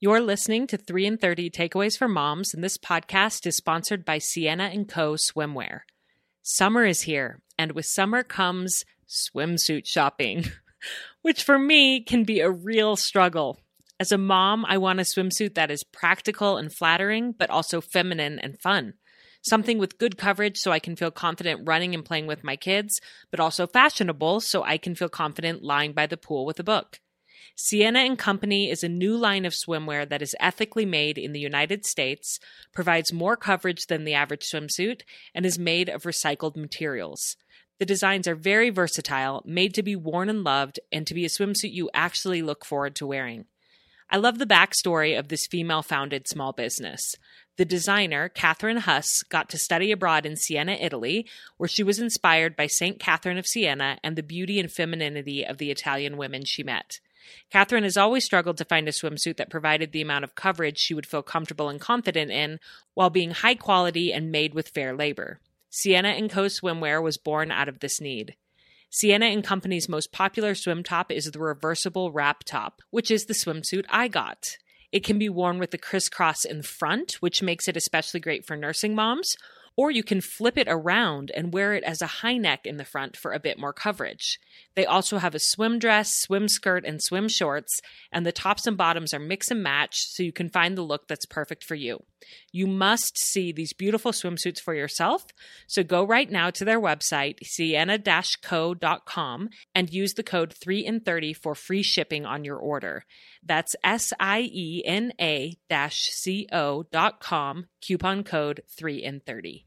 You're listening to 3 and 30 Takeaways for Moms, and this podcast is sponsored by Siena & Co. Swimwear. Summer is here, and with summer comes swimsuit shopping, which for me can be a real struggle. As a mom, I want a swimsuit that is practical and flattering, but also feminine and fun. Something with good coverage so I can feel confident running and playing with my kids, but also fashionable so I can feel confident lying by the pool with a book. Siena and Company is a new line of swimwear that is ethically made in the United States, provides more coverage than the average swimsuit, and is made of recycled materials. The designs are very versatile, made to be worn and loved, and to be a swimsuit you actually look forward to wearing. I love the backstory of this female founded small business. The designer, Catherine Huss, got to study abroad in Siena, Italy, where she was inspired by St. Catherine of Siena and the beauty and femininity of the Italian women she met. Catherine has always struggled to find a swimsuit that provided the amount of coverage she would feel comfortable and confident in while being high quality and made with fair labor. Siena & Co. swimwear was born out of this need. Siena & Company's most popular swim top is the reversible wrap top, which is the swimsuit I got. It can be worn with the crisscross in front, which makes it especially great for nursing moms, or you can flip it around and wear it as a high neck in the front for a bit more coverage. They also have a swim dress, swim skirt, and swim shorts, and the tops and bottoms are mix and match so you can find the look that's perfect for you. You must see these beautiful swimsuits for yourself, so go right now to their website, siena-co.com, and use the code 3 in 30 for free shipping on your order. That's S I E N A C O dot com, coupon code 3 in 30.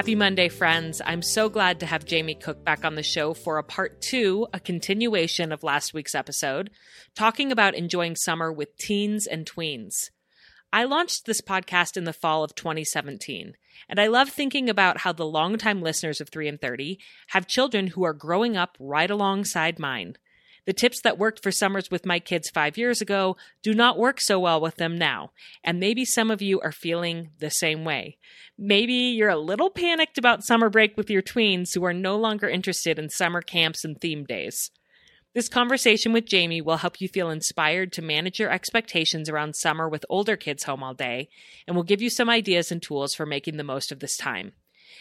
Happy Monday, friends. I'm so glad to have Jamie Cook back on the show for a part two, a continuation of last week's episode, talking about enjoying summer with teens and tweens. I launched this podcast in the fall of 2017, and I love thinking about how the longtime listeners of 3 and 30 have children who are growing up right alongside mine. The tips that worked for summers with my kids five years ago do not work so well with them now. And maybe some of you are feeling the same way. Maybe you're a little panicked about summer break with your tweens who are no longer interested in summer camps and theme days. This conversation with Jamie will help you feel inspired to manage your expectations around summer with older kids home all day and will give you some ideas and tools for making the most of this time.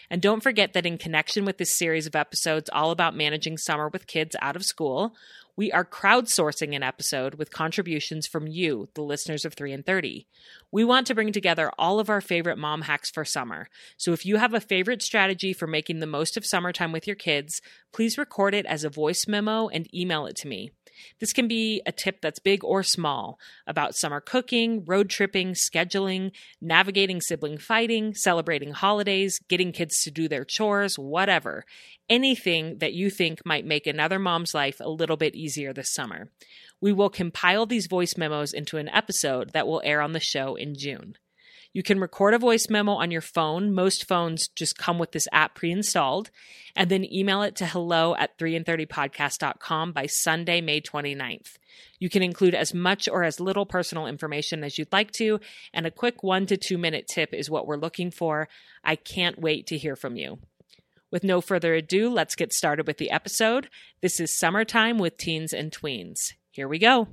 And don't forget that in connection with this series of episodes all about managing summer with kids out of school, we are crowdsourcing an episode with contributions from you, the listeners of 3 and 30. We want to bring together all of our favorite mom hacks for summer. So if you have a favorite strategy for making the most of summertime with your kids, please record it as a voice memo and email it to me. This can be a tip that's big or small about summer cooking, road tripping, scheduling, navigating sibling fighting, celebrating holidays, getting kids to do their chores, whatever. Anything that you think might make another mom's life a little bit easier this summer. We will compile these voice memos into an episode that will air on the show in June. You can record a voice memo on your phone. Most phones just come with this app pre installed, and then email it to hello at 3and30podcast.com by Sunday, May 29th. You can include as much or as little personal information as you'd like to, and a quick one to two minute tip is what we're looking for. I can't wait to hear from you. With no further ado, let's get started with the episode. This is Summertime with Teens and Tweens. Here we go.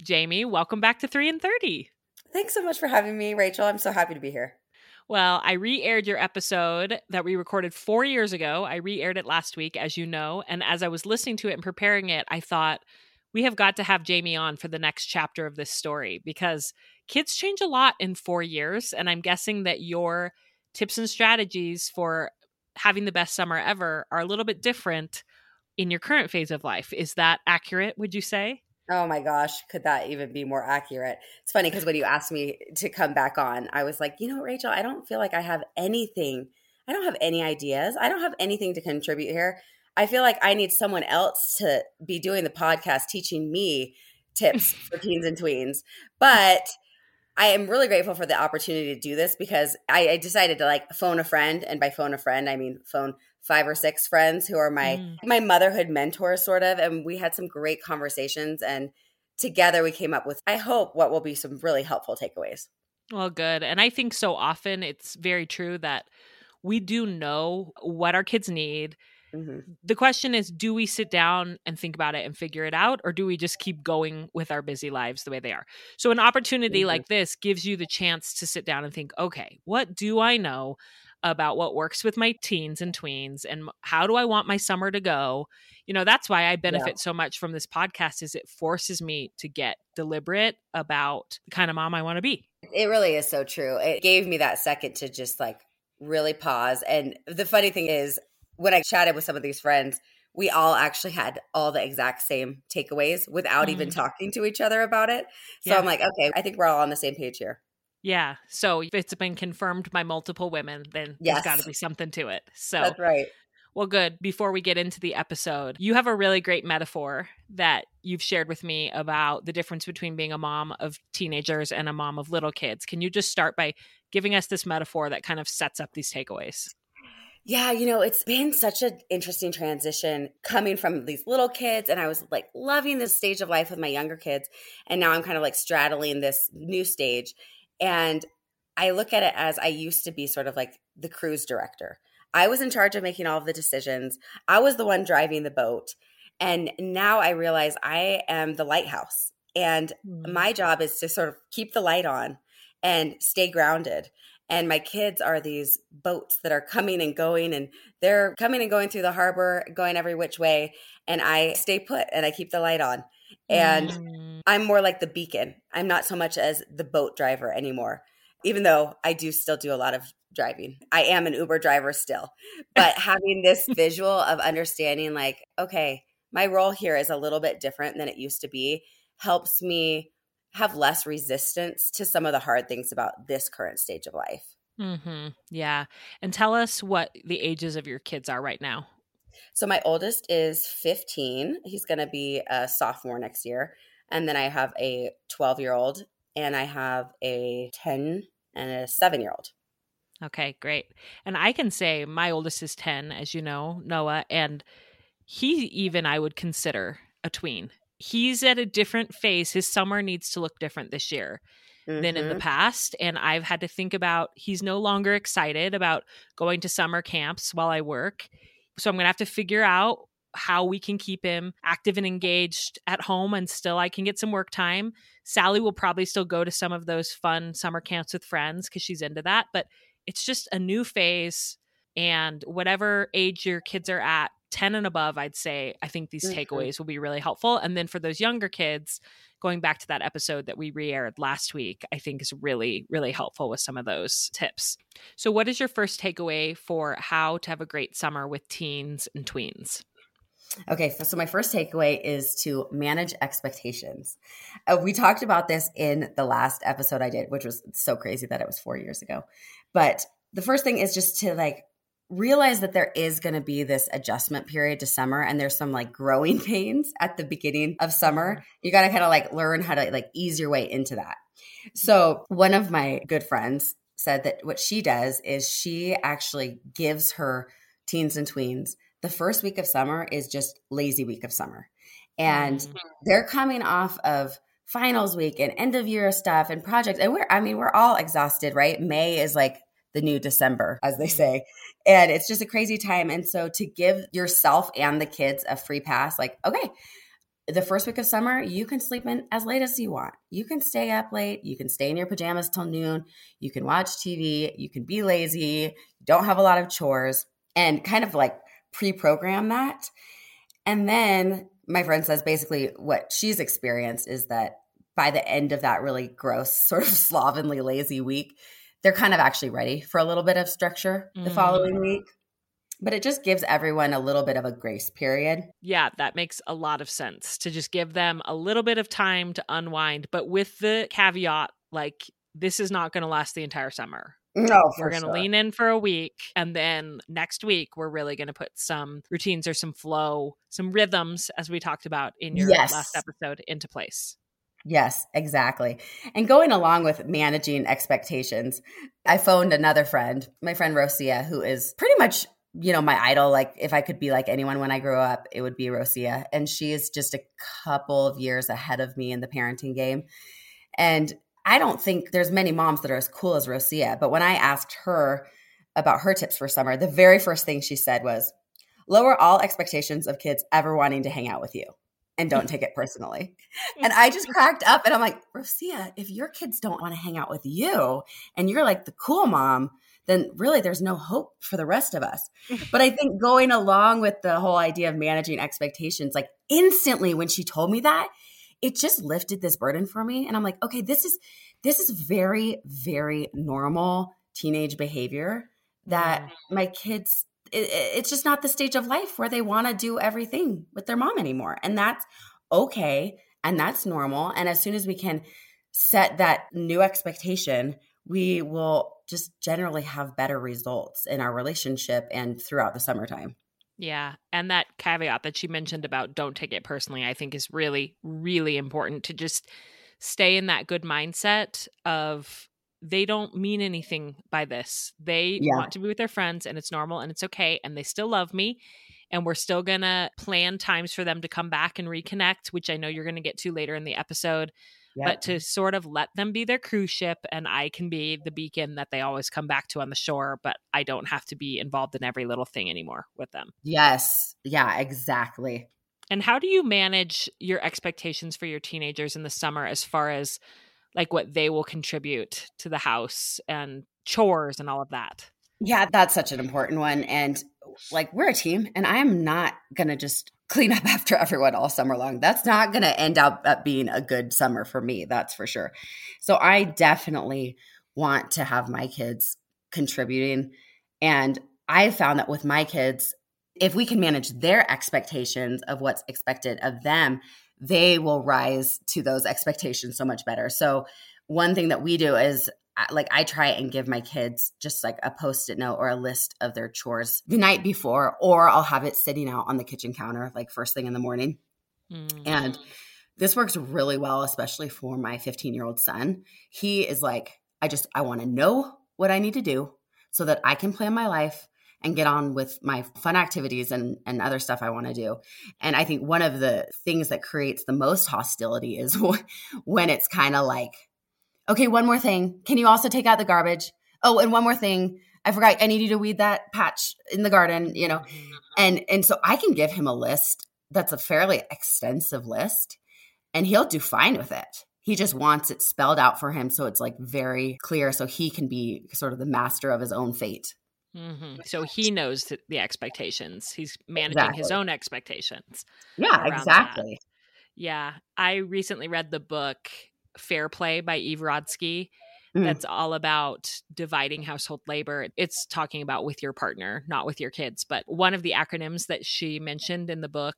Jamie, welcome back to 3 and 30. Thanks so much for having me, Rachel. I'm so happy to be here. Well, I re aired your episode that we recorded four years ago. I re aired it last week, as you know. And as I was listening to it and preparing it, I thought, we have got to have Jamie on for the next chapter of this story because kids change a lot in four years. And I'm guessing that your tips and strategies for having the best summer ever are a little bit different in your current phase of life. Is that accurate, would you say? Oh my gosh, could that even be more accurate? It's funny because when you asked me to come back on, I was like, you know, Rachel, I don't feel like I have anything. I don't have any ideas. I don't have anything to contribute here. I feel like I need someone else to be doing the podcast teaching me tips for teens and tweens. But I am really grateful for the opportunity to do this because I, I, decided to like phone a friend, and by phone a friend, I mean phone five or six friends who are my mm. my motherhood mentors, sort of, and we had some great conversations, and together we came up with, I hope, what will be some really helpful takeaways. Well, good, and I think so often it's very true that we do know what our kids need Mm-hmm. The question is do we sit down and think about it and figure it out, or do we just keep going with our busy lives the way they are? So, an opportunity mm-hmm. like this gives you the chance to sit down and think, okay, what do I know about what works with my teens and tweens and how do I want my summer to go? You know, that's why I benefit yeah. so much from this podcast is it forces me to get deliberate about the kind of mom I want to be. It really is so true. It gave me that second to just like really pause. And the funny thing is, when I chatted with some of these friends, we all actually had all the exact same takeaways without mm. even talking to each other about it. So yeah. I'm like, okay, I think we're all on the same page here. Yeah. So if it's been confirmed by multiple women, then yes. there's got to be something to it. So that's right. Well, good. Before we get into the episode, you have a really great metaphor that you've shared with me about the difference between being a mom of teenagers and a mom of little kids. Can you just start by giving us this metaphor that kind of sets up these takeaways? Yeah, you know, it's been such an interesting transition coming from these little kids. And I was like loving this stage of life with my younger kids. And now I'm kind of like straddling this new stage. And I look at it as I used to be sort of like the cruise director. I was in charge of making all of the decisions, I was the one driving the boat. And now I realize I am the lighthouse. And mm. my job is to sort of keep the light on and stay grounded and my kids are these boats that are coming and going and they're coming and going through the harbor going every which way and i stay put and i keep the light on and mm. i'm more like the beacon i'm not so much as the boat driver anymore even though i do still do a lot of driving i am an uber driver still but having this visual of understanding like okay my role here is a little bit different than it used to be helps me have less resistance to some of the hard things about this current stage of life. Mm-hmm. Yeah. And tell us what the ages of your kids are right now. So, my oldest is 15. He's going to be a sophomore next year. And then I have a 12 year old, and I have a 10 and a seven year old. Okay, great. And I can say my oldest is 10, as you know, Noah, and he even I would consider a tween he's at a different phase. His summer needs to look different this year mm-hmm. than in the mm-hmm. past. And I've had to think about he's no longer excited about going to summer camps while I work. So I'm going to have to figure out how we can keep him active and engaged at home and still I can get some work time. Sally will probably still go to some of those fun summer camps with friends because she's into that. But it's just a new phase. And whatever age your kids are at, 10 and above, I'd say I think these mm-hmm. takeaways will be really helpful. And then for those younger kids, going back to that episode that we re aired last week, I think is really, really helpful with some of those tips. So, what is your first takeaway for how to have a great summer with teens and tweens? Okay, so my first takeaway is to manage expectations. Uh, we talked about this in the last episode I did, which was so crazy that it was four years ago. But the first thing is just to like realize that there is going to be this adjustment period to summer and there's some like growing pains at the beginning of summer. You got to kind of like learn how to like ease your way into that. So, one of my good friends said that what she does is she actually gives her teens and tweens the first week of summer is just lazy week of summer. And mm-hmm. they're coming off of finals week and end of year stuff and projects. And we're, I mean, we're all exhausted, right? May is like the new December, as they mm-hmm. say. And it's just a crazy time. And so to give yourself and the kids a free pass, like, okay, the first week of summer, you can sleep in as late as you want. You can stay up late. You can stay in your pajamas till noon. You can watch TV. You can be lazy. You don't have a lot of chores and kind of like pre program that. And then my friend says basically what she's experienced is that by the end of that really gross, sort of slovenly, lazy week, they're kind of actually ready for a little bit of structure the mm. following week. But it just gives everyone a little bit of a grace period. Yeah, that makes a lot of sense to just give them a little bit of time to unwind, but with the caveat like this is not going to last the entire summer. No, we're going to sure. lean in for a week. And then next week, we're really going to put some routines or some flow, some rhythms, as we talked about in your yes. last episode, into place. Yes, exactly. And going along with managing expectations, I phoned another friend, my friend Rosia, who is pretty much, you know, my idol. Like, if I could be like anyone when I grew up, it would be Rosia. And she is just a couple of years ahead of me in the parenting game. And I don't think there's many moms that are as cool as Rosia, but when I asked her about her tips for summer, the very first thing she said was lower all expectations of kids ever wanting to hang out with you and don't take it personally. And I just cracked up and I'm like, Rosia, if your kids don't want to hang out with you and you're like the cool mom, then really there's no hope for the rest of us. But I think going along with the whole idea of managing expectations, like instantly when she told me that, it just lifted this burden for me and i'm like okay this is this is very very normal teenage behavior that mm. my kids it, it's just not the stage of life where they want to do everything with their mom anymore and that's okay and that's normal and as soon as we can set that new expectation we will just generally have better results in our relationship and throughout the summertime yeah. And that caveat that she mentioned about don't take it personally, I think is really, really important to just stay in that good mindset of they don't mean anything by this. They yeah. want to be with their friends and it's normal and it's okay and they still love me. And we're still going to plan times for them to come back and reconnect, which I know you're going to get to later in the episode but to sort of let them be their cruise ship and I can be the beacon that they always come back to on the shore, but I don't have to be involved in every little thing anymore with them. Yes. Yeah, exactly. And how do you manage your expectations for your teenagers in the summer as far as like what they will contribute to the house and chores and all of that? Yeah, that's such an important one. And like, we're a team, and I am not going to just clean up after everyone all summer long. That's not going to end up, up being a good summer for me, that's for sure. So I definitely want to have my kids contributing. And I found that with my kids, if we can manage their expectations of what's expected of them, they will rise to those expectations so much better. So, one thing that we do is like I try and give my kids just like a post-it note or a list of their chores the night before, or I'll have it sitting out on the kitchen counter like first thing in the morning. Mm. And this works really well, especially for my 15 year old son. He is like, I just, I want to know what I need to do so that I can plan my life and get on with my fun activities and, and other stuff I want to do. And I think one of the things that creates the most hostility is when it's kind of like, Okay, one more thing. Can you also take out the garbage? Oh, and one more thing. I forgot I need you to weed that patch in the garden, you know. Mm-hmm. And and so I can give him a list that's a fairly extensive list and he'll do fine with it. He just wants it spelled out for him so it's like very clear so he can be sort of the master of his own fate. Mm-hmm. So he knows the expectations. He's managing exactly. his own expectations. Yeah, exactly. That. Yeah. I recently read the book Fair Play by Eve Rodsky. Mm. That's all about dividing household labor. It's talking about with your partner, not with your kids. But one of the acronyms that she mentioned in the book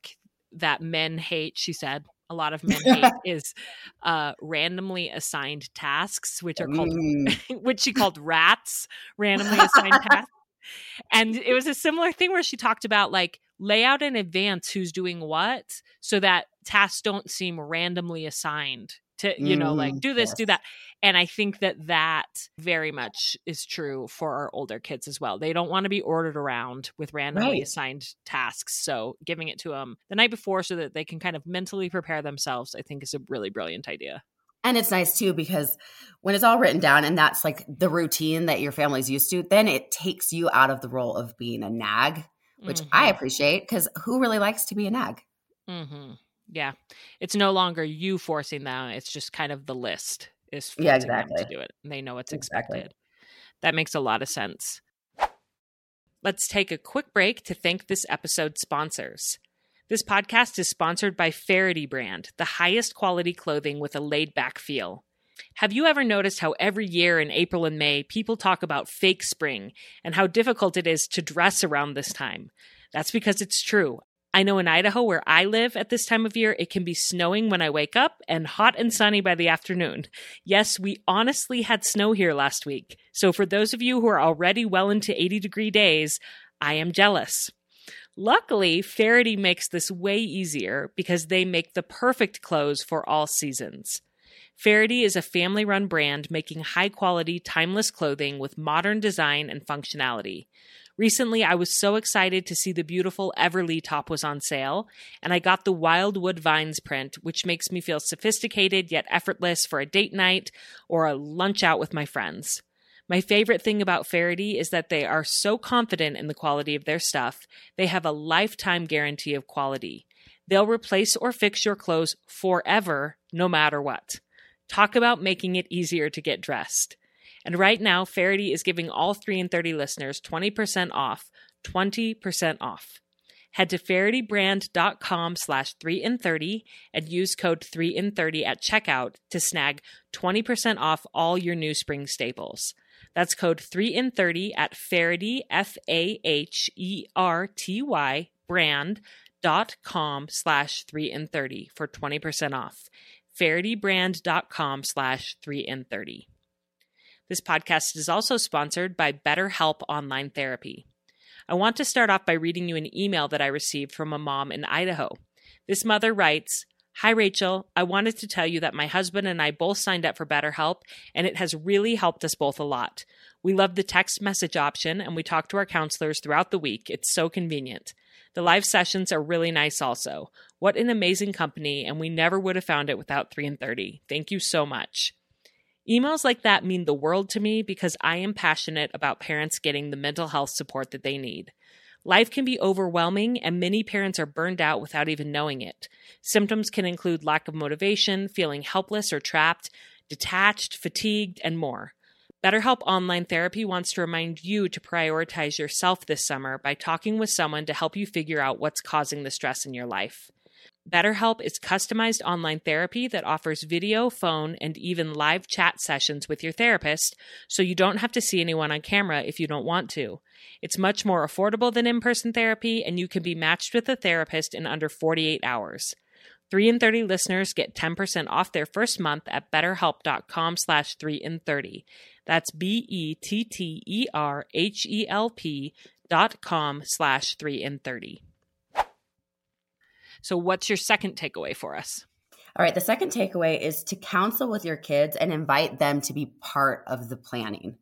that men hate, she said, a lot of men hate is uh, randomly assigned tasks, which are called, mm. which she called rats, randomly assigned tasks. And it was a similar thing where she talked about like lay out in advance who's doing what so that tasks don't seem randomly assigned to you know like mm, do this yes. do that and i think that that very much is true for our older kids as well they don't want to be ordered around with randomly right. assigned tasks so giving it to them the night before so that they can kind of mentally prepare themselves i think is a really brilliant idea and it's nice too because when it's all written down and that's like the routine that your family's used to then it takes you out of the role of being a nag which mm-hmm. i appreciate because who really likes to be a nag mm-hmm. Yeah. It's no longer you forcing them. It's just kind of the list is yeah, exactly. to do it. And they know what's exactly. expected. That makes a lot of sense. Let's take a quick break to thank this episode's sponsors. This podcast is sponsored by Faherty brand, the highest quality clothing with a laid back feel. Have you ever noticed how every year in April and May people talk about fake spring and how difficult it is to dress around this time? That's because it's true. I know in Idaho, where I live at this time of year, it can be snowing when I wake up and hot and sunny by the afternoon. Yes, we honestly had snow here last week. So for those of you who are already well into 80 degree days, I am jealous. Luckily, Faherty makes this way easier because they make the perfect clothes for all seasons. Faherty is a family run brand making high quality, timeless clothing with modern design and functionality. Recently, I was so excited to see the beautiful Everly top was on sale, and I got the Wildwood Vines print, which makes me feel sophisticated yet effortless for a date night or a lunch out with my friends. My favorite thing about Faherty is that they are so confident in the quality of their stuff, they have a lifetime guarantee of quality. They'll replace or fix your clothes forever, no matter what. Talk about making it easier to get dressed. And right now, Faherty is giving all 3 in 30 listeners 20% off. 20% off. Head to fahertybrand.com slash 3 in 30 and use code 3 in 30 at checkout to snag 20% off all your new spring staples. That's code 3 in 30 at Faherty, F A H E R T Y, brand.com slash 3 in 30 for 20% off. Fahertybrand.com slash 3 in 30. This podcast is also sponsored by BetterHelp Online Therapy. I want to start off by reading you an email that I received from a mom in Idaho. This mother writes, Hi, Rachel. I wanted to tell you that my husband and I both signed up for BetterHelp, and it has really helped us both a lot. We love the text message option, and we talk to our counselors throughout the week. It's so convenient. The live sessions are really nice, also. What an amazing company, and we never would have found it without 3 and 30. Thank you so much. Emails like that mean the world to me because I am passionate about parents getting the mental health support that they need. Life can be overwhelming, and many parents are burned out without even knowing it. Symptoms can include lack of motivation, feeling helpless or trapped, detached, fatigued, and more. BetterHelp Online Therapy wants to remind you to prioritize yourself this summer by talking with someone to help you figure out what's causing the stress in your life. BetterHelp is customized online therapy that offers video, phone, and even live chat sessions with your therapist, so you don't have to see anyone on camera if you don't want to. It's much more affordable than in person therapy, and you can be matched with a therapist in under 48 hours. 3 in 30 listeners get 10% off their first month at betterhelp.com slash 3 in 30. That's B-E-T-T-E-R-H-E-L-P dot com slash 3 in 30. So, what's your second takeaway for us? All right. The second takeaway is to counsel with your kids and invite them to be part of the planning.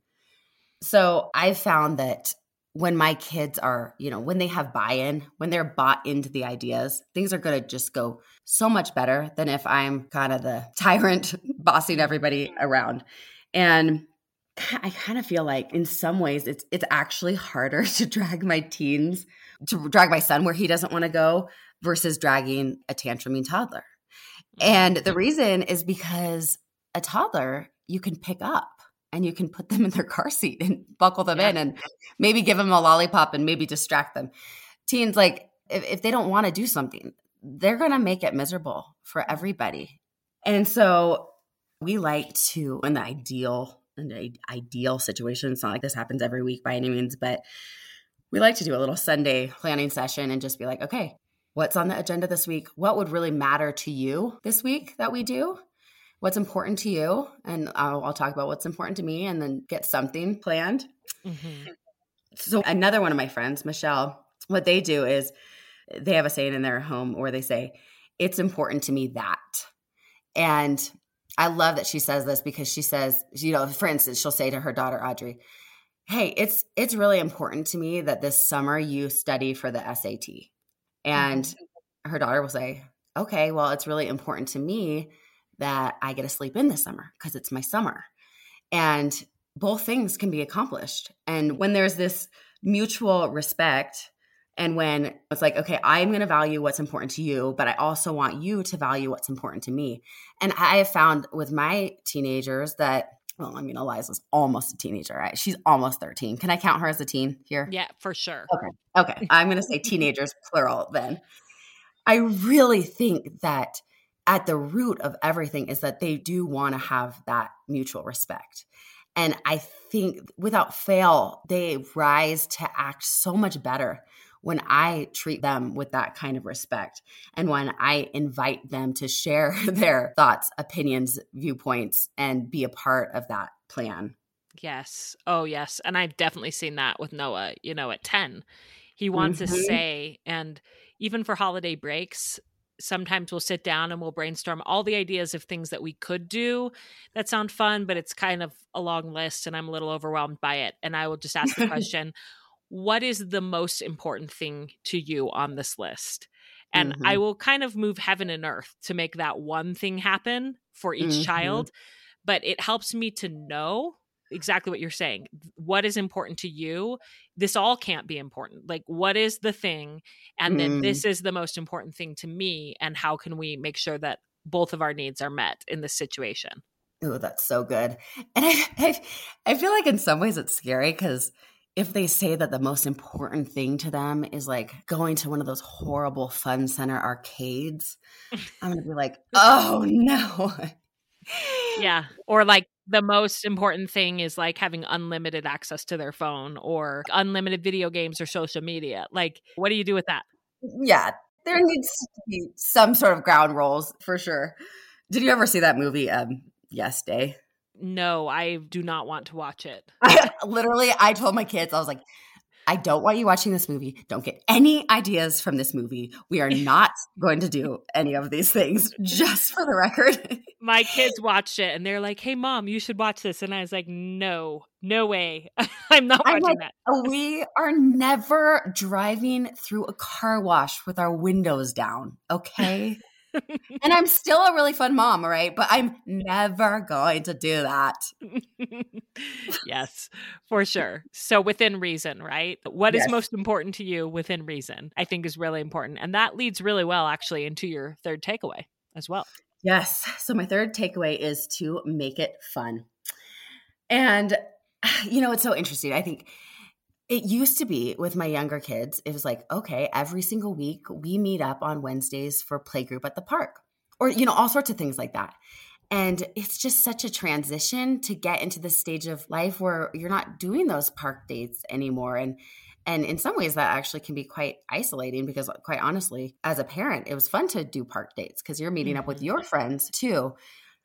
So, I've found that when my kids are, you know, when they have buy in, when they're bought into the ideas, things are going to just go so much better than if I'm kind of the tyrant bossing everybody around. And I kind of feel like in some ways it's it's actually harder to drag my teens to drag my son where he doesn't want to go versus dragging a tantruming toddler. And the mm-hmm. reason is because a toddler you can pick up and you can put them in their car seat and buckle them yeah. in and maybe give them a lollipop and maybe distract them. Teens, like, if, if they don't want to do something, they're going to make it miserable for everybody. And so we like to, in the ideal, in the ideal situation, it's not like this happens every week by any means, but we like to do a little Sunday planning session and just be like, okay, what's on the agenda this week? What would really matter to you this week that we do? What's important to you? And I'll, I'll talk about what's important to me and then get something planned. Mm-hmm. So, another one of my friends, Michelle, what they do is they have a saying in their home where they say, It's important to me that. And I love that she says this because she says, you know, for instance, she'll say to her daughter, Audrey, Hey, it's it's really important to me that this summer you study for the SAT. And mm-hmm. her daughter will say, okay, well, it's really important to me that I get to sleep in this summer because it's my summer. And both things can be accomplished. And when there's this mutual respect, and when it's like, okay, I'm going to value what's important to you, but I also want you to value what's important to me. And I have found with my teenagers that, well, I mean, Eliza's almost a teenager, right? She's almost 13. Can I count her as a teen here? Yeah, for sure. Okay. Okay. I'm going to say teenagers, plural then. I really think that at the root of everything is that they do want to have that mutual respect. And I think without fail, they rise to act so much better when I treat them with that kind of respect and when I invite them to share their thoughts, opinions, viewpoints, and be a part of that plan. Yes. Oh, yes. And I've definitely seen that with Noah, you know, at 10. He wants mm-hmm. to say, and even for holiday breaks, sometimes we'll sit down and we'll brainstorm all the ideas of things that we could do that sound fun, but it's kind of a long list and I'm a little overwhelmed by it. And I will just ask the question, what is the most important thing to you on this list? And mm-hmm. I will kind of move heaven and earth to make that one thing happen for each mm-hmm. child. But it helps me to know exactly what you're saying. What is important to you? This all can't be important. Like, what is the thing? And then mm. this is the most important thing to me. And how can we make sure that both of our needs are met in this situation? Oh, that's so good. And I, I, I feel like in some ways it's scary because if they say that the most important thing to them is like going to one of those horrible fun center arcades, I'm gonna be like, oh no. yeah. Or like the most important thing is like having unlimited access to their phone or unlimited video games or social media. Like, what do you do with that? Yeah. There needs to be some sort of ground rules for sure. Did you ever see that movie, um, Yes Day? No, I do not want to watch it. I, literally, I told my kids, I was like, I don't want you watching this movie. Don't get any ideas from this movie. We are not going to do any of these things, just for the record. My kids watched it and they're like, hey, mom, you should watch this. And I was like, no, no way. I'm not watching I'm like, that. Uh, we are never driving through a car wash with our windows down, okay? And I'm still a really fun mom, right? But I'm never going to do that. yes, for sure. So within reason, right? What yes. is most important to you within reason, I think is really important. And that leads really well actually into your third takeaway as well. Yes. So my third takeaway is to make it fun. And you know, it's so interesting. I think it used to be with my younger kids, it was like, okay, every single week we meet up on Wednesdays for playgroup at the park or, you know, all sorts of things like that. And it's just such a transition to get into the stage of life where you're not doing those park dates anymore. And and in some ways that actually can be quite isolating because quite honestly, as a parent, it was fun to do park dates because you're meeting up with mm-hmm. your friends too.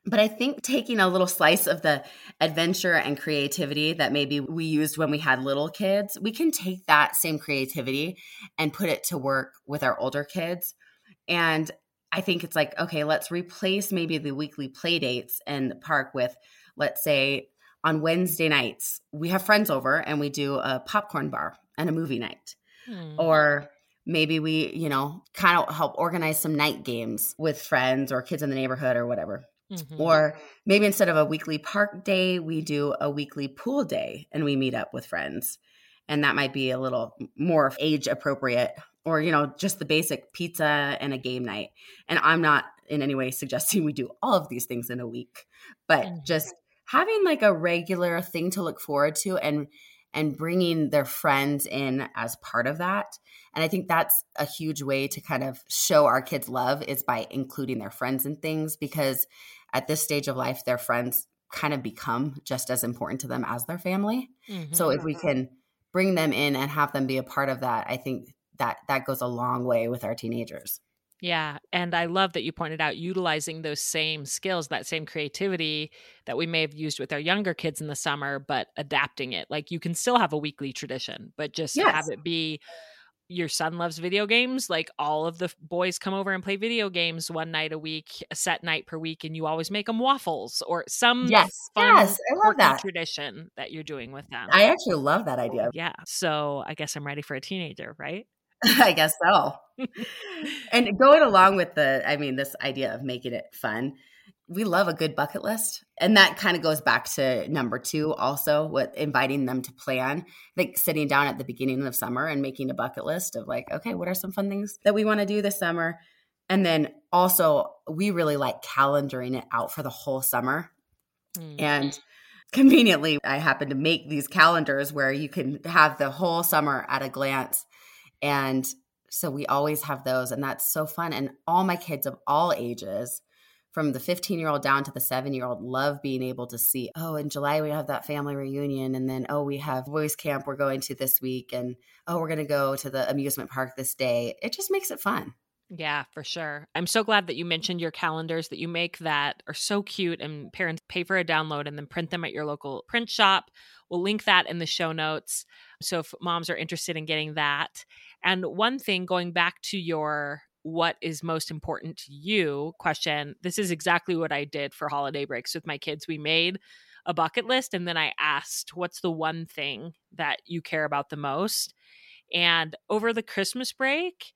But I think taking a little slice of the adventure and creativity that maybe we used when we had little kids, we can take that same creativity and put it to work with our older kids. And I think it's like, okay, let's replace maybe the weekly play dates in the park with, let's say, on Wednesday nights, we have friends over and we do a popcorn bar and a movie night. Hmm. Or maybe we, you know, kind of help organize some night games with friends or kids in the neighborhood or whatever. Mm-hmm. Or maybe instead of a weekly park day, we do a weekly pool day and we meet up with friends. And that might be a little more age appropriate or, you know, just the basic pizza and a game night. And I'm not in any way suggesting we do all of these things in a week, but mm-hmm. just having like a regular thing to look forward to and and bringing their friends in as part of that. And I think that's a huge way to kind of show our kids love is by including their friends in things because at this stage of life, their friends kind of become just as important to them as their family. Mm-hmm. So if we can bring them in and have them be a part of that, I think that that goes a long way with our teenagers. Yeah. And I love that you pointed out utilizing those same skills, that same creativity that we may have used with our younger kids in the summer, but adapting it. Like you can still have a weekly tradition, but just yes. have it be your son loves video games like all of the boys come over and play video games one night a week a set night per week and you always make them waffles or some yes fun yes i love that tradition that you're doing with them i actually love that idea yeah so i guess i'm ready for a teenager right i guess so and going along with the i mean this idea of making it fun we love a good bucket list. And that kind of goes back to number two, also with inviting them to plan, like sitting down at the beginning of summer and making a bucket list of like, okay, what are some fun things that we want to do this summer? And then also, we really like calendaring it out for the whole summer. Mm. And conveniently, I happen to make these calendars where you can have the whole summer at a glance. And so we always have those, and that's so fun. And all my kids of all ages from the 15 year old down to the seven year old love being able to see, oh, in July we have that family reunion. And then, oh, we have voice camp we're going to this week. And oh, we're going to go to the amusement park this day. It just makes it fun. Yeah, for sure. I'm so glad that you mentioned your calendars that you make that are so cute and parents pay for a download and then print them at your local print shop. We'll link that in the show notes. So if moms are interested in getting that. And one thing going back to your what is most important to you question, this is exactly what I did for holiday breaks with my kids. We made a bucket list and then I asked, what's the one thing that you care about the most? And over the Christmas break,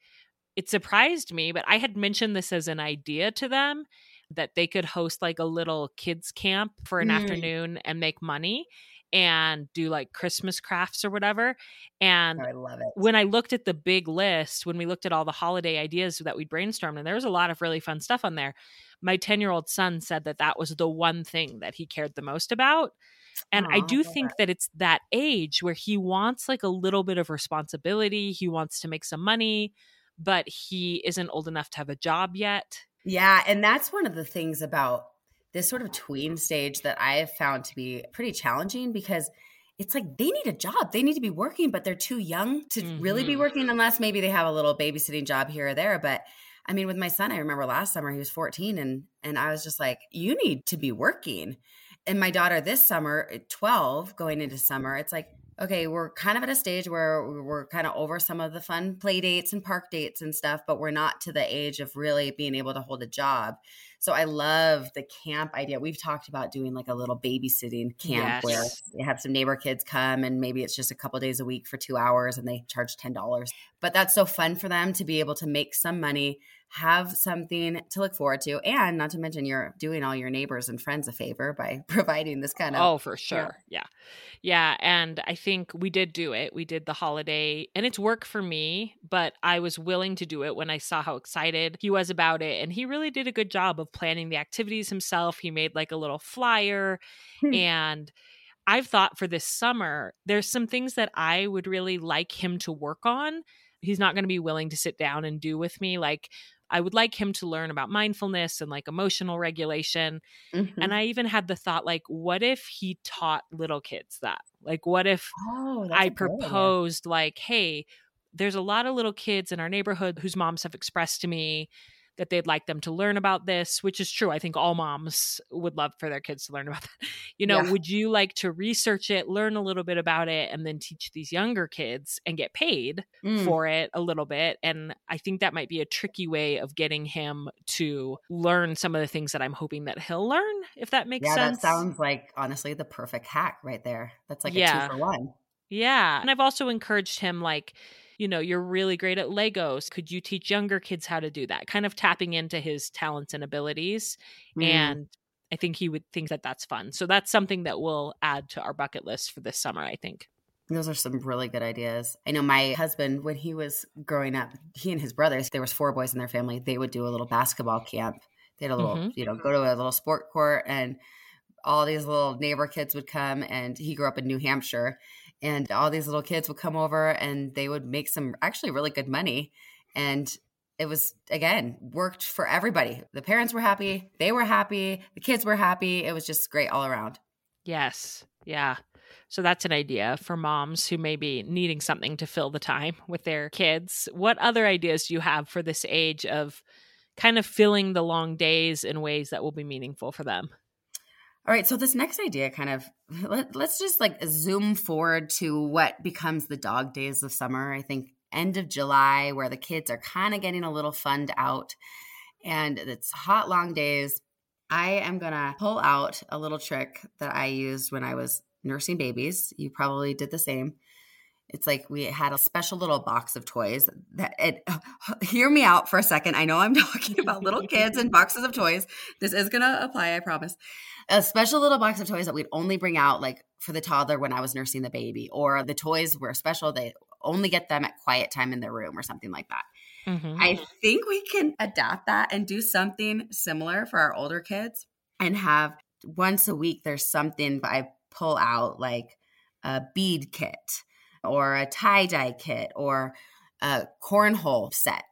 it surprised me, but I had mentioned this as an idea to them that they could host like a little kids camp for an mm. afternoon and make money and do like Christmas crafts or whatever. And oh, I love it. When I looked at the big list, when we looked at all the holiday ideas that we brainstormed, and there was a lot of really fun stuff on there. My 10 year old son said that that was the one thing that he cared the most about. And Aww, I do think that. that it's that age where he wants like a little bit of responsibility. He wants to make some money but he isn't old enough to have a job yet. Yeah. And that's one of the things about this sort of tween stage that I have found to be pretty challenging because it's like they need a job. They need to be working, but they're too young to mm-hmm. really be mm-hmm. working unless maybe they have a little babysitting job here or there. But I mean, with my son, I remember last summer he was 14 and and I was just like, you need to be working. And my daughter this summer, 12, going into summer, it's like, okay, we're kind of at a stage where we're kind of over some of the fun play dates and park dates and stuff, but we're not to the age of really being able to hold a job. So I love the camp idea. We've talked about doing like a little babysitting camp yes. where you have some neighbor kids come and maybe it's just a couple days a week for two hours and they charge $10. But that's so fun for them to be able to make some money have something to look forward to. And not to mention, you're doing all your neighbors and friends a favor by providing this kind of. Oh, for sure. Yeah. yeah. And I think we did do it. We did the holiday, and it's work for me, but I was willing to do it when I saw how excited he was about it. And he really did a good job of planning the activities himself. He made like a little flyer hmm. and. I've thought for this summer, there's some things that I would really like him to work on. He's not going to be willing to sit down and do with me. Like I would like him to learn about mindfulness and like emotional regulation. Mm-hmm. And I even had the thought, like, what if he taught little kids that? Like, what if oh, I proposed, like, hey, there's a lot of little kids in our neighborhood whose moms have expressed to me that they'd like them to learn about this, which is true. I think all moms would love for their kids to learn about that. You know, yeah. would you like to research it, learn a little bit about it, and then teach these younger kids and get paid mm. for it a little bit? And I think that might be a tricky way of getting him to learn some of the things that I'm hoping that he'll learn, if that makes sense. yeah, sense. that sounds like honestly the perfect hack right there. That's like yeah. a two for one. Yeah. And I've also encouraged him like you know, you're really great at Legos. Could you teach younger kids how to do that? Kind of tapping into his talents and abilities. Mm. And I think he would think that that's fun. So that's something that we'll add to our bucket list for this summer, I think. Those are some really good ideas. I know my husband, when he was growing up, he and his brothers, there was four boys in their family, they would do a little basketball camp. They had a little, mm-hmm. you know, go to a little sport court and all these little neighbor kids would come and he grew up in New Hampshire and all these little kids would come over and they would make some actually really good money. And it was again worked for everybody. The parents were happy they were happy the kids were happy. It was just great all around. Yes. Yeah. So that's an idea for moms who may be needing something to fill the time with their kids. What other ideas do you have for this age of kind of filling the long days in ways that will be meaningful for them all right, so this next idea kind of let, us just like zoom forward to what becomes the dog days of summer. I think end of July, where the kids are kind of getting a little funned out and it's hot, long days. I am going to pull out a little trick that I used when I was nursing babies. You probably did the same. It's like we had a special little box of toys that it hear me out for a second. I know I'm talking about little kids and boxes of toys. This is going to apply, I promise. A special little box of toys that we'd only bring out like for the toddler when I was nursing the baby or the toys were special they only get them at quiet time in their room or something like that. Mm-hmm. I think we can adapt that and do something similar for our older kids and have once a week there's something I pull out like a bead kit or a tie dye kit or a cornhole set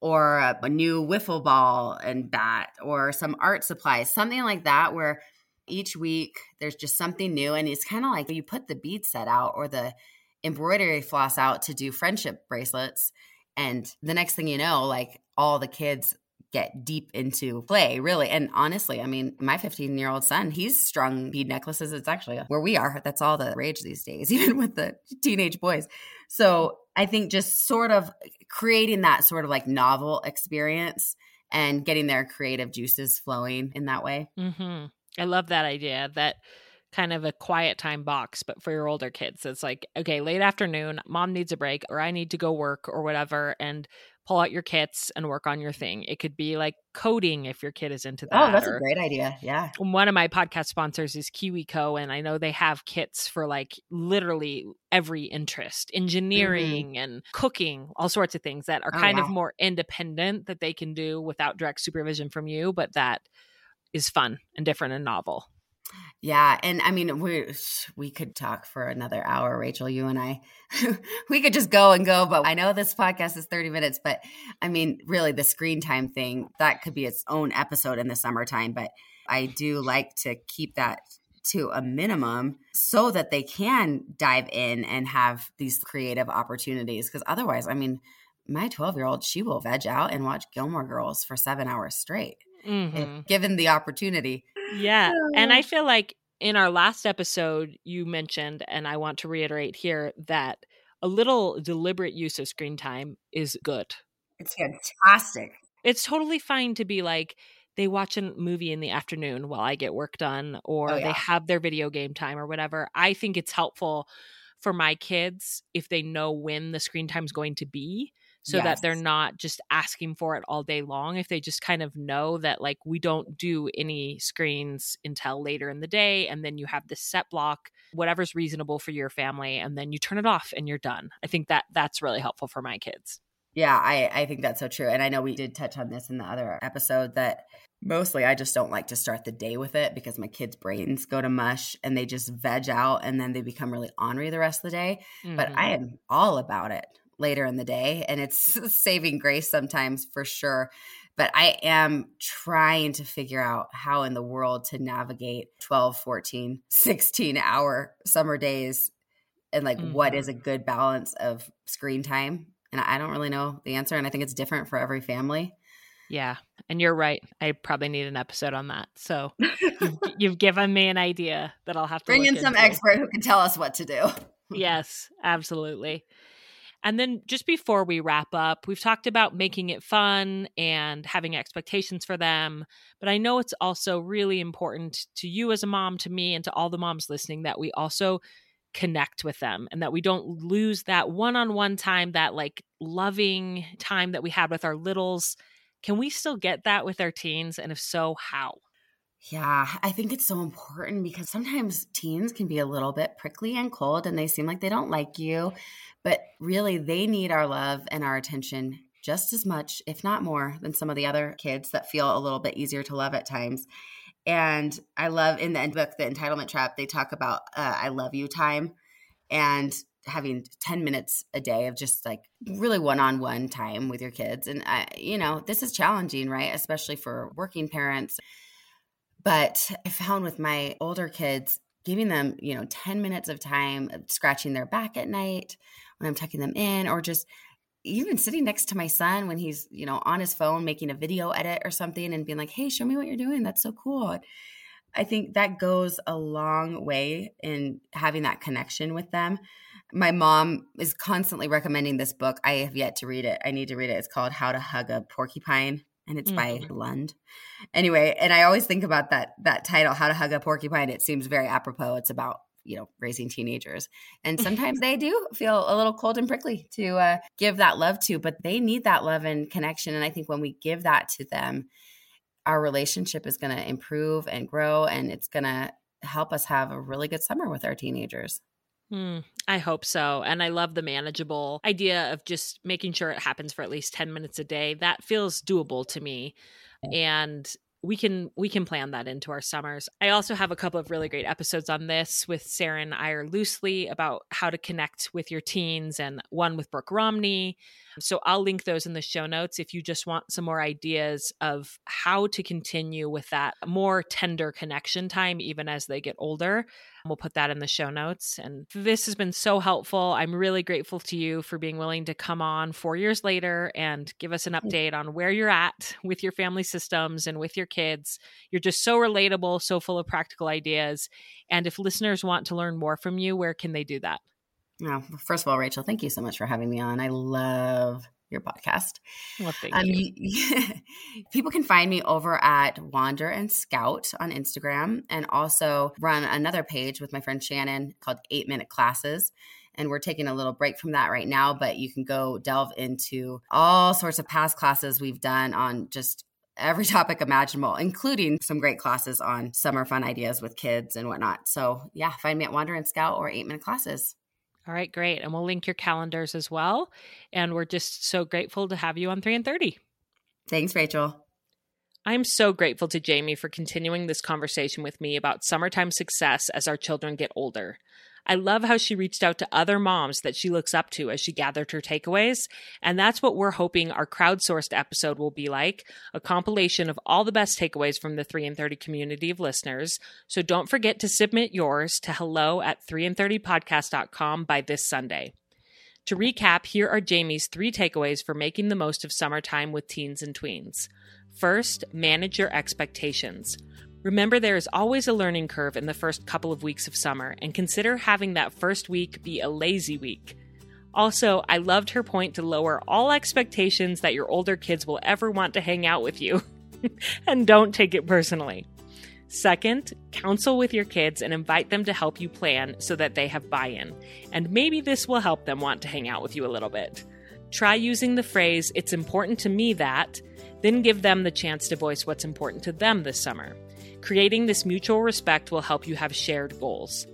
or a, a new wiffle ball and bat or some art supplies, something like that, where each week there's just something new. And it's kind of like you put the bead set out or the embroidery floss out to do friendship bracelets. And the next thing you know, like all the kids get deep into play, really. And honestly, I mean, my 15 year old son, he's strung bead necklaces. It's actually where we are. That's all the rage these days, even with the teenage boys. So I think just sort of creating that sort of like novel experience and getting their creative juices flowing in that way. Mm-hmm. I love that idea that kind of a quiet time box, but for your older kids. It's like, okay, late afternoon, mom needs a break, or I need to go work or whatever. And pull out your kits and work on your thing. It could be like coding if your kid is into that. Oh, that's a great idea. Yeah. One of my podcast sponsors is KiwiCo, and I know they have kits for like literally every interest mm-hmm. engineering mm-hmm. and cooking, all sorts of things that are oh, kind of more independent that they can do without direct supervision from you, but that is fun and different and novel. Yeah, and I mean we we could talk for another hour, Rachel. You and I, we could just go and go. But I know this podcast is thirty minutes. But I mean, really, the screen time thing that could be its own episode in the summertime. But I do like to keep that to a minimum so that they can dive in and have these creative opportunities. Because otherwise, I mean, my twelve year old she will veg out and watch Gilmore Girls for seven hours straight, mm-hmm. given the opportunity. Yeah. And I feel like in our last episode, you mentioned, and I want to reiterate here, that a little deliberate use of screen time is good. It's fantastic. It's totally fine to be like, they watch a movie in the afternoon while I get work done, oh, or oh, yeah. they have their video game time or whatever. I think it's helpful for my kids if they know when the screen time is going to be so yes. that they're not just asking for it all day long if they just kind of know that like we don't do any screens until later in the day and then you have this set block whatever's reasonable for your family and then you turn it off and you're done i think that that's really helpful for my kids yeah i i think that's so true and i know we did touch on this in the other episode that mostly i just don't like to start the day with it because my kids brains go to mush and they just veg out and then they become really ornery the rest of the day mm-hmm. but i am all about it later in the day and it's saving grace sometimes for sure but i am trying to figure out how in the world to navigate 12 14 16 hour summer days and like mm-hmm. what is a mm-hmm. good balance of screen time and i don't really know the answer and i think it's different for every family yeah and you're right i probably need an episode on that so you've, you've, given me an idea that i'll have to bring in some into. expert who can tell us what to do yes absolutely and then just before we wrap up, we've talked about making it fun and having expectations for them. But I know it's also really important to you as a mom, to me, and to all the moms listening that we also connect with them and that we don't lose that one on one time, that like loving time that we had with our littles. Can we still get that with our teens? And if so, how? Yeah, I think it's so important because sometimes teens can be a little bit prickly and cold and they seem like they don't like you. But really, they need our love and our attention just as much, if not more, than some of the other kids that feel a little bit easier to love at times. And I love in the end book, The Entitlement Trap, they talk about uh, I love you time and having 10 minutes a day of just like really one-on-one time with your kids and I, you know this is challenging right especially for working parents but i found with my older kids giving them you know 10 minutes of time scratching their back at night when I'm tucking them in or just even sitting next to my son when he's, you know, on his phone making a video edit or something and being like, "Hey, show me what you're doing. That's so cool." I think that goes a long way in having that connection with them. My mom is constantly recommending this book. I have yet to read it. I need to read it. It's called How to Hug a Porcupine and it's mm-hmm. by Lund. Anyway, and I always think about that that title, How to Hug a Porcupine. It seems very apropos. It's about you know raising teenagers and sometimes they do feel a little cold and prickly to uh, give that love to but they need that love and connection and i think when we give that to them our relationship is going to improve and grow and it's going to help us have a really good summer with our teenagers Mm, I hope so. And I love the manageable idea of just making sure it happens for at least 10 minutes a day. That feels doable to me. And we can we can plan that into our summers. I also have a couple of really great episodes on this with Saren Eyre Loosli about how to connect with your teens and one with Brooke Romney. So I'll link those in the show notes if you just want some more ideas of how to continue with that more tender connection time even as they get older. We'll put that in the show notes. And this has been so helpful. I'm really grateful to you for being willing to come on four years later and give us an update on where you're at with your family systems and with your kids. You're just so relatable, so full of practical ideas. And if listeners want to learn more from you, where can they do that? Oh, first of all, Rachel, thank you so much for having me on. I love your podcast. Well, thank um, you. people can find me over at Wander and Scout on Instagram and also run another page with my friend Shannon called Eight Minute Classes. And we're taking a little break from that right now, but you can go delve into all sorts of past classes we've done on just every topic imaginable, including some great classes on summer fun ideas with kids and whatnot. So, yeah, find me at Wander and Scout or Eight Minute Classes. All right, great. And we'll link your calendars as well. And we're just so grateful to have you on 3 and 30. Thanks, Rachel. I'm so grateful to Jamie for continuing this conversation with me about summertime success as our children get older. I love how she reached out to other moms that she looks up to as she gathered her takeaways. And that's what we're hoping our crowdsourced episode will be like a compilation of all the best takeaways from the 3 and 30 community of listeners. So don't forget to submit yours to hello at 3 and 30podcast.com by this Sunday. To recap, here are Jamie's three takeaways for making the most of summertime with teens and tweens. First, manage your expectations. Remember, there is always a learning curve in the first couple of weeks of summer, and consider having that first week be a lazy week. Also, I loved her point to lower all expectations that your older kids will ever want to hang out with you. and don't take it personally. Second, counsel with your kids and invite them to help you plan so that they have buy in. And maybe this will help them want to hang out with you a little bit. Try using the phrase, it's important to me that, then give them the chance to voice what's important to them this summer. Creating this mutual respect will help you have shared goals.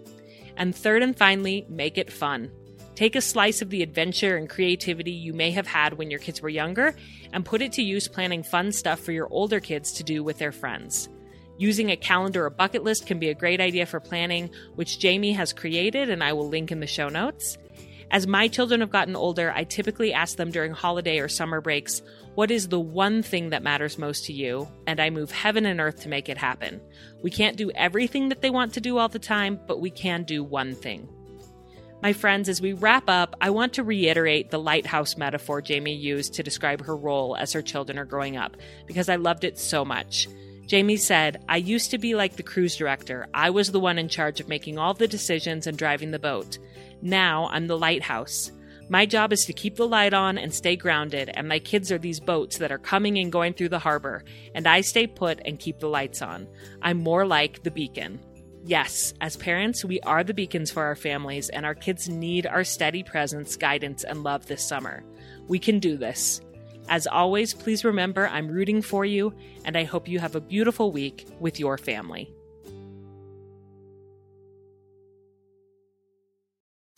And third and finally, make it fun. Take a slice of the adventure and creativity you may have had when your kids were younger and put it to use planning fun stuff for your older kids to do with their friends. Using a calendar or bucket list can be a great idea for planning, which Jamie has created and I will link in the show notes. As my children have gotten older, I typically ask them during holiday or summer breaks, What is the one thing that matters most to you? And I move heaven and earth to make it happen. We can't do everything that they want to do all the time, but we can do one thing. My friends, as we wrap up, I want to reiterate the lighthouse metaphor Jamie used to describe her role as her children are growing up, because I loved it so much. Jamie said, I used to be like the cruise director. I was the one in charge of making all the decisions and driving the boat. Now I'm the lighthouse. My job is to keep the light on and stay grounded, and my kids are these boats that are coming and going through the harbor, and I stay put and keep the lights on. I'm more like the beacon. Yes, as parents, we are the beacons for our families, and our kids need our steady presence, guidance, and love this summer. We can do this. As always, please remember I'm rooting for you, and I hope you have a beautiful week with your family.